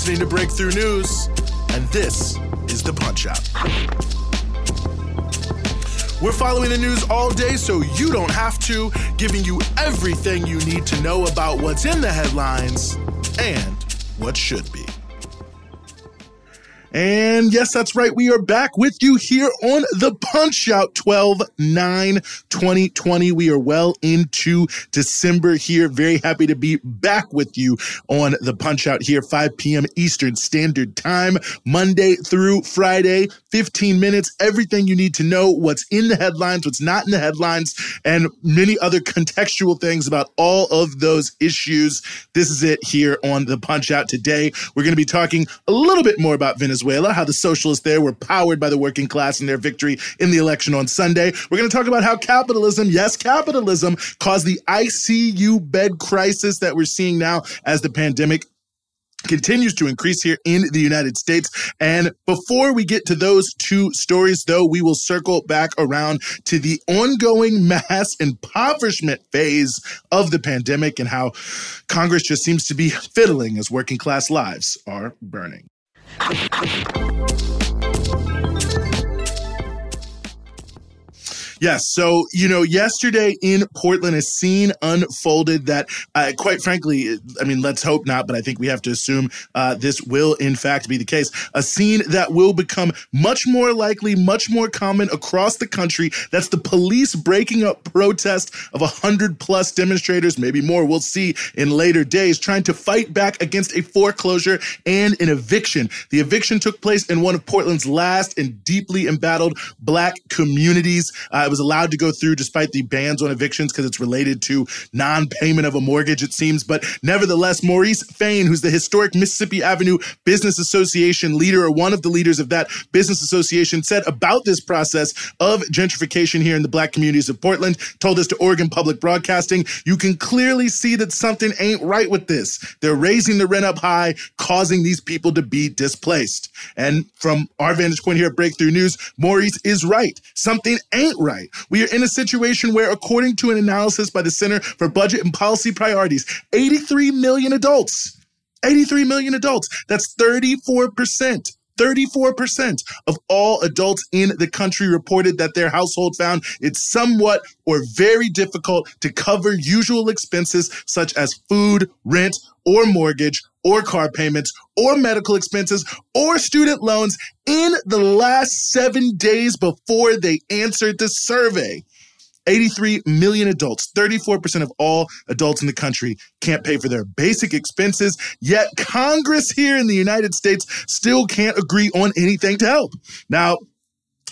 5 p.m. You're listening to Breakthrough News, and this is the Punch Out. We're following the news all day so you don't have to, giving you everything you need to know about what's in the headlines and what should be. And yes, that's right. We are back with you here on the Punch Out 12 9 2020. We are well into December here. Very happy to be back with you on the Punch Out here, 5 p.m. Eastern Standard Time, Monday through Friday, 15 minutes. Everything you need to know, what's in the headlines, what's not in the headlines, and many other contextual things about all of those issues. This is it here on the Punch Out today. We're going to be talking a little bit more about Venezuela. Venezuela, how the socialists there were powered by the working class in their victory in the election on Sunday. We're going to talk about how capitalism, yes, capitalism, caused the ICU bed crisis that we're seeing now as the pandemic continues to increase here in the United States. And before we get to those two stories, though, we will circle back around to the ongoing mass impoverishment phase of the pandemic and how Congress just seems to be fiddling as working class lives are burning. Cush, cush. Yes. So, you know, yesterday in Portland, a scene unfolded that, uh, quite frankly, I mean, let's hope not, but I think we have to assume uh, this will, in fact, be the case. A scene that will become much more likely, much more common across the country. That's the police breaking up protest of 100 plus demonstrators, maybe more, we'll see in later days, trying to fight back against a foreclosure and an eviction. The eviction took place in one of Portland's last and deeply embattled black communities. Uh, was allowed to go through despite the bans on evictions because it's related to non-payment of a mortgage, it seems. But nevertheless, Maurice Fain, who's the historic Mississippi Avenue Business Association leader or one of the leaders of that business association, said about this process of gentrification here in the black communities of Portland, told us to Oregon Public Broadcasting, you can clearly see that something ain't right with this. They're raising the rent up high, causing these people to be displaced. And from our vantage point here at Breakthrough News, Maurice is right. Something ain't right right. We are in a situation where, according to an analysis by the Center for Budget and Policy Priorities, 83 million adults, 83 million adults, that's 34%. 34% of all adults in the country reported that their household found it somewhat or very difficult to cover usual expenses such as food, rent, or mortgage, or car payments, or medical expenses, or student loans in the last seven days before they answered the survey. 83 million adults, 34% of all adults in the country can't pay for their basic expenses, yet Congress here in the United States still can't agree on anything to help. Now,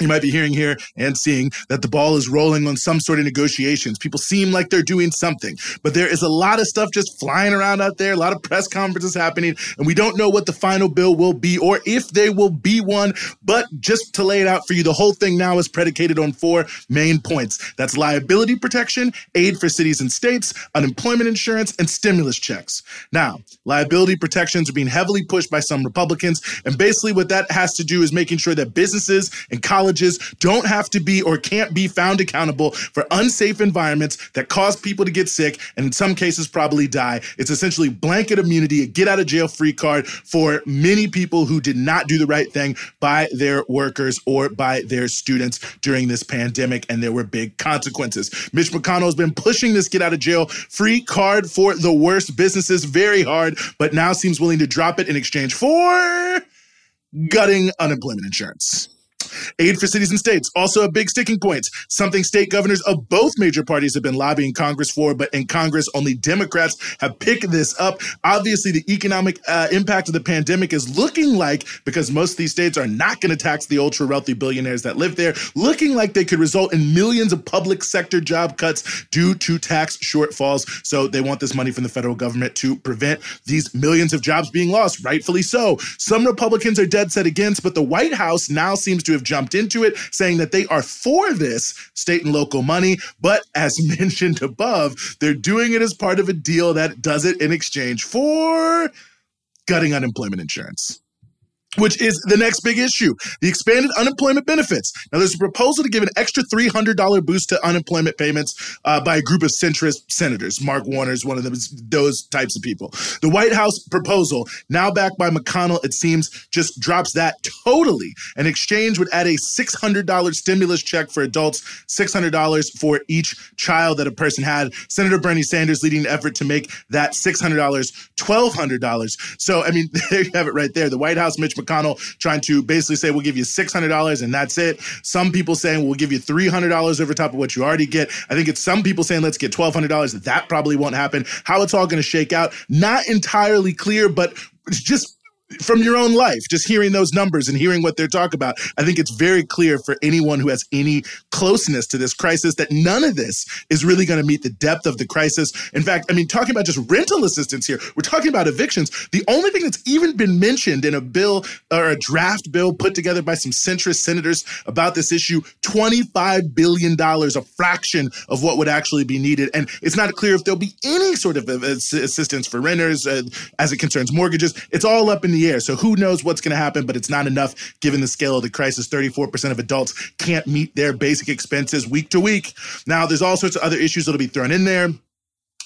you might be hearing here and seeing that the ball is rolling on some sort of negotiations. People seem like they're doing something, but there is a lot of stuff just flying around out there, a lot of press conferences happening, and we don't know what the final bill will be or if there will be one. But just to lay it out for you, the whole thing now is predicated on four main points that's liability protection, aid for cities and states, unemployment insurance, and stimulus checks. Now, liability protections are being heavily pushed by some Republicans, and basically what that has to do is making sure that businesses and colleges colleges don't have to be or can't be found accountable for unsafe environments that cause people to get sick and in some cases probably die. It's essentially blanket immunity, a get out of jail free card for many people who did not do the right thing by their workers or by their students during this pandemic, and there were big consequences. Mitch McConnell has been pushing this get out of jail free card for the worst businesses very hard, but now seems willing to drop it in exchange for gutting unemployment insurance. Aid for cities and states, also a big sticking point. Something state governors of both major parties have been lobbying Congress for, but in Congress, only Democrats have picked this up. Obviously, the economic uh, impact of the pandemic is looking like, because most of these states are not going to tax the ultra wealthy billionaires that live there, looking like they could result in millions of public sector job cuts due to tax shortfalls. So they want this money from the federal government to prevent these millions of jobs being lost, rightfully so. Some Republicans are dead set against, but the White House now seems to have jumped into it, saying that they are for this state and local money. But as mentioned above, they're doing it as part of a deal that does it in exchange for gutting unemployment insurance. Which is the next big issue the expanded unemployment benefits. Now, there's a proposal to give an extra $300 boost to unemployment payments uh, by a group of centrist senators. Mark Warner is one of those, those types of people. The White House proposal, now backed by McConnell, it seems, just drops that totally. An exchange would add a $600 stimulus check for adults, $600 for each child that a person had. Senator Bernie Sanders leading the effort to make that $600 $1,200. So, I mean, there you have it right there. The White House, Mitch McConnell trying to basically say we'll give you $600 and that's it. Some people saying we'll give you $300 over top of what you already get. I think it's some people saying let's get $1,200. That probably won't happen. How it's all going to shake out, not entirely clear, but it's just from your own life, just hearing those numbers and hearing what they're talking about, I think it's very clear for anyone who has any closeness to this crisis that none of this is really going to meet the depth of the crisis. In fact, I mean, talking about just rental assistance here, we're talking about evictions. The only thing that's even been mentioned in a bill or a draft bill put together by some centrist senators about this issue, $25 billion, a fraction of what would actually be needed. And it's not clear if there'll be any sort of assistance for renters uh, as it concerns mortgages. It's all up in the the air. So who knows what's going to happen, but it's not enough given the scale of the crisis. 34% of adults can't meet their basic expenses week to week. Now, there's all sorts of other issues that'll be thrown in there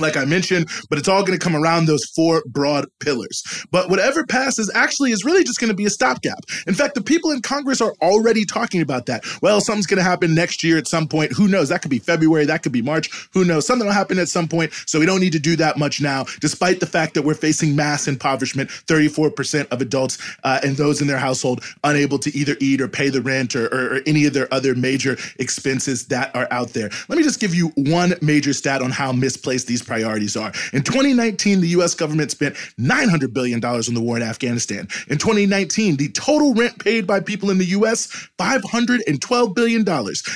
like I mentioned, but it's all going to come around those four broad pillars. But whatever passes actually is really just going to be a stopgap. In fact, the people in Congress are already talking about that. Well, something's going to happen next year at some point. Who knows? That could be February, that could be March. Who knows? Something will happen at some point. So we don't need to do that much now, despite the fact that we're facing mass impoverishment 34% of adults uh, and those in their household unable to either eat or pay the rent or, or, or any of their other major expenses that are out there. Let me just give you one major stat on how misplaced these priorities are. In 2019, the U.S. government spent $900 billion on the war in Afghanistan. In 2019, the total rent paid by people in the U.S., $512 billion.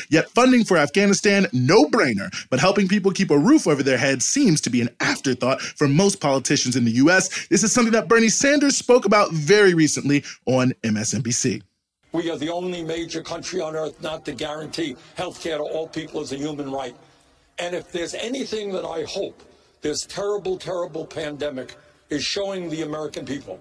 Yet funding for Afghanistan, no brainer, but helping people keep a roof over their heads seems to be an afterthought for most politicians in the U.S. This is something that Bernie Sanders spoke about very recently on MSNBC. We are the only major country on earth not to guarantee health care to all people as a human right. And if there's anything that I hope this terrible, terrible pandemic is showing the American people,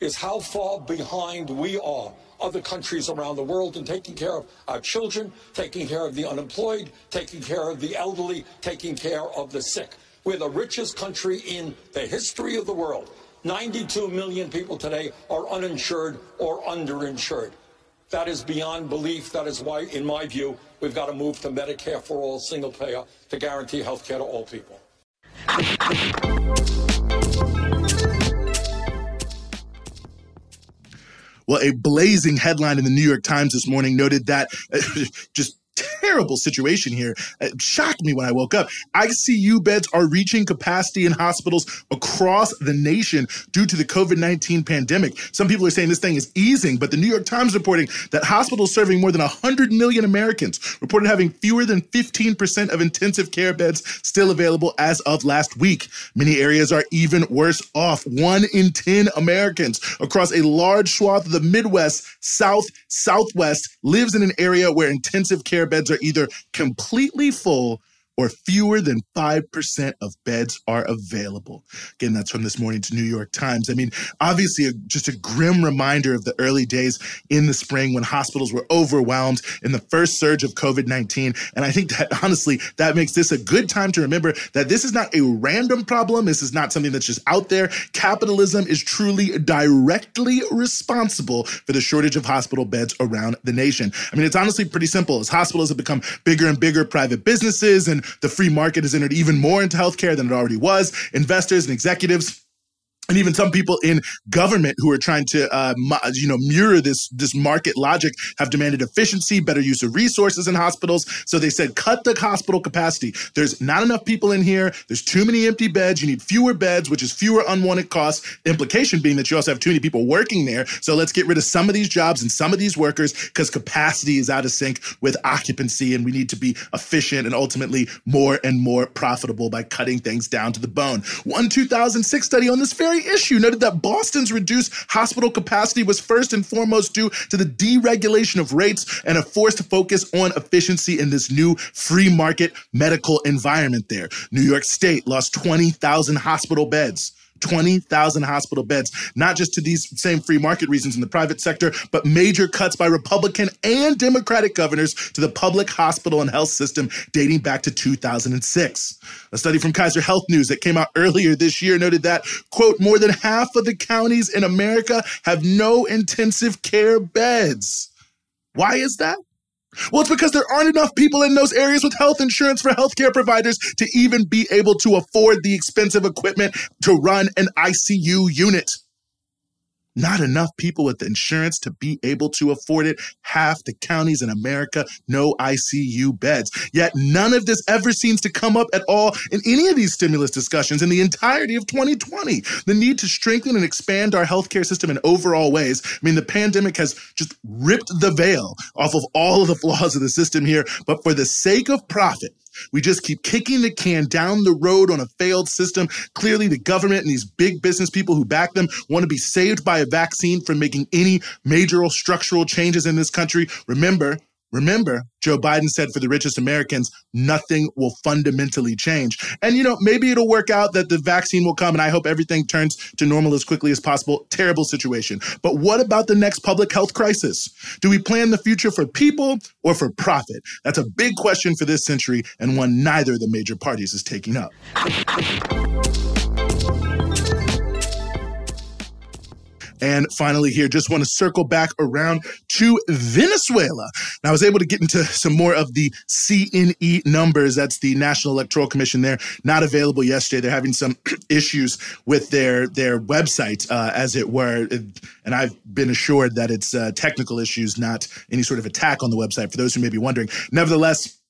is how far behind we are other countries around the world in taking care of our children, taking care of the unemployed, taking care of the elderly, taking care of the sick. We're the richest country in the history of the world. 92 million people today are uninsured or underinsured. That is beyond belief. That is why, in my view, we've got to move to Medicare for all, single payer, to guarantee health care to all people. Well, a blazing headline in the New York Times this morning noted that just terrible situation here. It shocked me when I woke up. ICU beds are reaching capacity in hospitals across the nation due to the COVID 19 pandemic. Some people are saying this thing is easing, but the New York Times reporting that hospitals serving more than 100 million Americans reported having fewer than 15% of intensive care beds still available as of last week. Many areas are even worse off. One in 10 Americans across a large swath of the Midwest, South, Southwest lives in an area where intensive care beds are either completely full or fewer than 5% of beds are available. Again, that's from this morning's New York Times. I mean, obviously, a, just a grim reminder of the early days in the spring when hospitals were overwhelmed in the first surge of COVID 19. And I think that honestly, that makes this a good time to remember that this is not a random problem. This is not something that's just out there. Capitalism is truly directly responsible for the shortage of hospital beds around the nation. I mean, it's honestly pretty simple. As hospitals have become bigger and bigger private businesses and the free market has entered even more into healthcare than it already was. Investors and executives and even some people in government who are trying to, uh, you know, mirror this this market logic have demanded efficiency, better use of resources in hospitals. So they said, cut the hospital capacity. There's not enough people in here. There's too many empty beds. You need fewer beds, which is fewer unwanted costs. Implication being that you also have too many people working there. So let's get rid of some of these jobs and some of these workers because capacity is out of sync with occupancy, and we need to be efficient and ultimately more and more profitable by cutting things down to the bone. One 2006 study on this very issue noted that Boston's reduced hospital capacity was first and foremost due to the deregulation of rates and a forced focus on efficiency in this new free market medical environment there. New York State lost 20,000 hospital beds. 20,000 hospital beds, not just to these same free market reasons in the private sector, but major cuts by Republican and Democratic governors to the public hospital and health system dating back to 2006. A study from Kaiser Health News that came out earlier this year noted that, quote, more than half of the counties in America have no intensive care beds. Why is that? Well, it's because there aren't enough people in those areas with health insurance for healthcare providers to even be able to afford the expensive equipment to run an ICU unit not enough people with insurance to be able to afford it. Half the counties in America, no ICU beds. Yet none of this ever seems to come up at all in any of these stimulus discussions in the entirety of 2020. The need to strengthen and expand our healthcare system in overall ways. I mean, the pandemic has just ripped the veil off of all of the flaws of the system here, but for the sake of profit, we just keep kicking the can down the road on a failed system. Clearly, the government and these big business people who back them want to be saved by a vaccine from making any major structural changes in this country. Remember, Remember, Joe Biden said for the richest Americans, nothing will fundamentally change. And, you know, maybe it'll work out that the vaccine will come and I hope everything turns to normal as quickly as possible. Terrible situation. But what about the next public health crisis? Do we plan the future for people or for profit? That's a big question for this century and one neither of the major parties is taking up. And finally, here, just want to circle back around to Venezuela. Now, I was able to get into some more of the CNE numbers. That's the National Electoral Commission there. Not available yesterday. They're having some issues with their, their website, uh, as it were. And I've been assured that it's uh, technical issues, not any sort of attack on the website, for those who may be wondering. Nevertheless,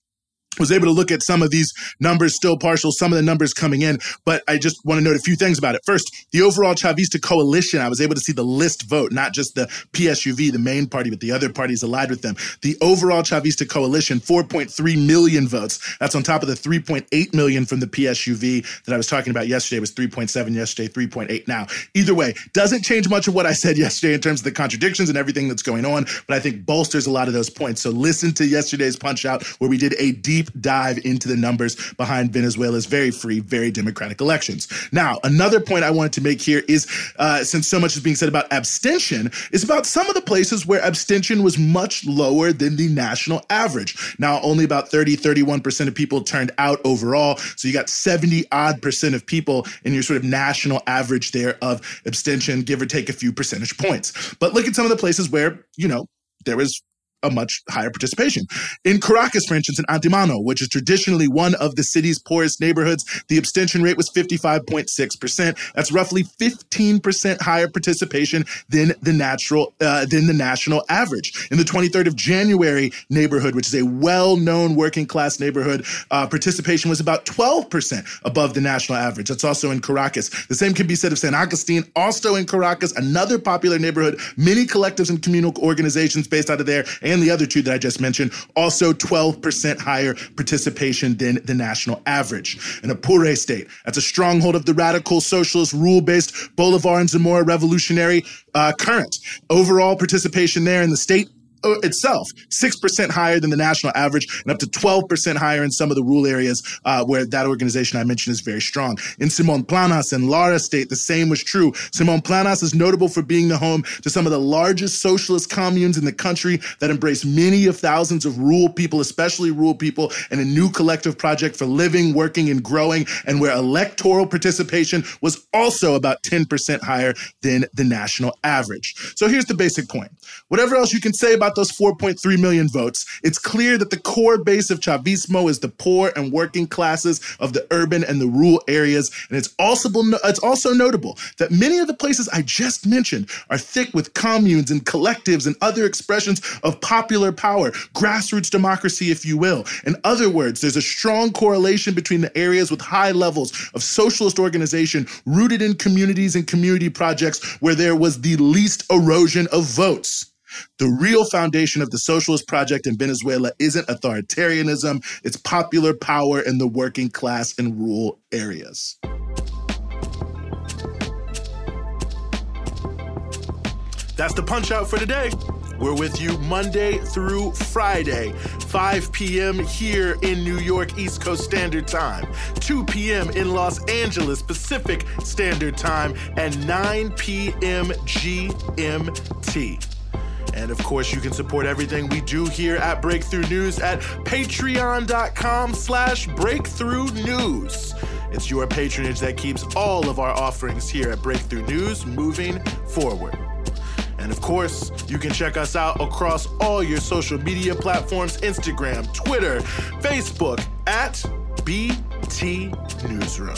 was able to look at some of these numbers still partial, some of the numbers coming in, but I just want to note a few things about it. First, the overall Chavista coalition, I was able to see the list vote, not just the PSUV, the main party, but the other parties allied with them. The overall Chavista coalition, 4.3 million votes. That's on top of the 3.8 million from the PSUV that I was talking about yesterday. It was 3.7 yesterday, 3.8 now. Either way, doesn't change much of what I said yesterday in terms of the contradictions and everything that's going on, but I think bolsters a lot of those points. So listen to yesterday's punch out where we did a deep deep dive into the numbers behind Venezuela's very free, very democratic elections. Now, another point I wanted to make here is uh, since so much is being said about abstention, is about some of the places where abstention was much lower than the national average. Now, only about 30, 31% of people turned out overall. So you got 70 odd percent of people in your sort of national average there of abstention, give or take a few percentage points. But look at some of the places where, you know, there was a much higher participation. In Caracas, for instance, in Antimano, which is traditionally one of the city's poorest neighborhoods, the abstention rate was 55.6%. That's roughly 15% higher participation than the natural uh, than the national average. In the 23rd of January neighborhood, which is a well-known working class neighborhood, uh, participation was about 12% above the national average. That's also in Caracas. The same can be said of San Agustin, also in Caracas, another popular neighborhood. Many collectives and communal organizations based out of there and and the other two that I just mentioned, also 12% higher participation than the national average. In a Apure state, that's a stronghold of the radical socialist rule-based Bolivar and Zamora revolutionary uh, current. Overall participation there in the state itself, 6% higher than the national average and up to 12% higher in some of the rural areas uh, where that organization I mentioned is very strong. In Simon Planas and Lara State, the same was true. Simon Planas is notable for being the home to some of the largest socialist communes in the country that embrace many of thousands of rural people, especially rural people, and a new collective project for living, working, and growing, and where electoral participation was also about 10% higher than the national average. So here's the basic point. Whatever else you can say about those 4.3 million votes, it's clear that the core base of Chavismo is the poor and working classes of the urban and the rural areas. And it's also, it's also notable that many of the places I just mentioned are thick with communes and collectives and other expressions of popular power, grassroots democracy, if you will. In other words, there's a strong correlation between the areas with high levels of socialist organization rooted in communities and community projects where there was the least erosion of votes. The real foundation of the socialist project in Venezuela isn't authoritarianism, it's popular power in the working class and rural areas. That's the punch out for today. We're with you Monday through Friday, 5 p.m. here in New York East Coast Standard Time, 2 p.m. in Los Angeles Pacific Standard Time, and 9 p.m. GMT. And of course, you can support everything we do here at Breakthrough News at patreon.com slash breakthrough news. It's your patronage that keeps all of our offerings here at Breakthrough News moving forward. And of course, you can check us out across all your social media platforms Instagram, Twitter, Facebook at BT Newsroom.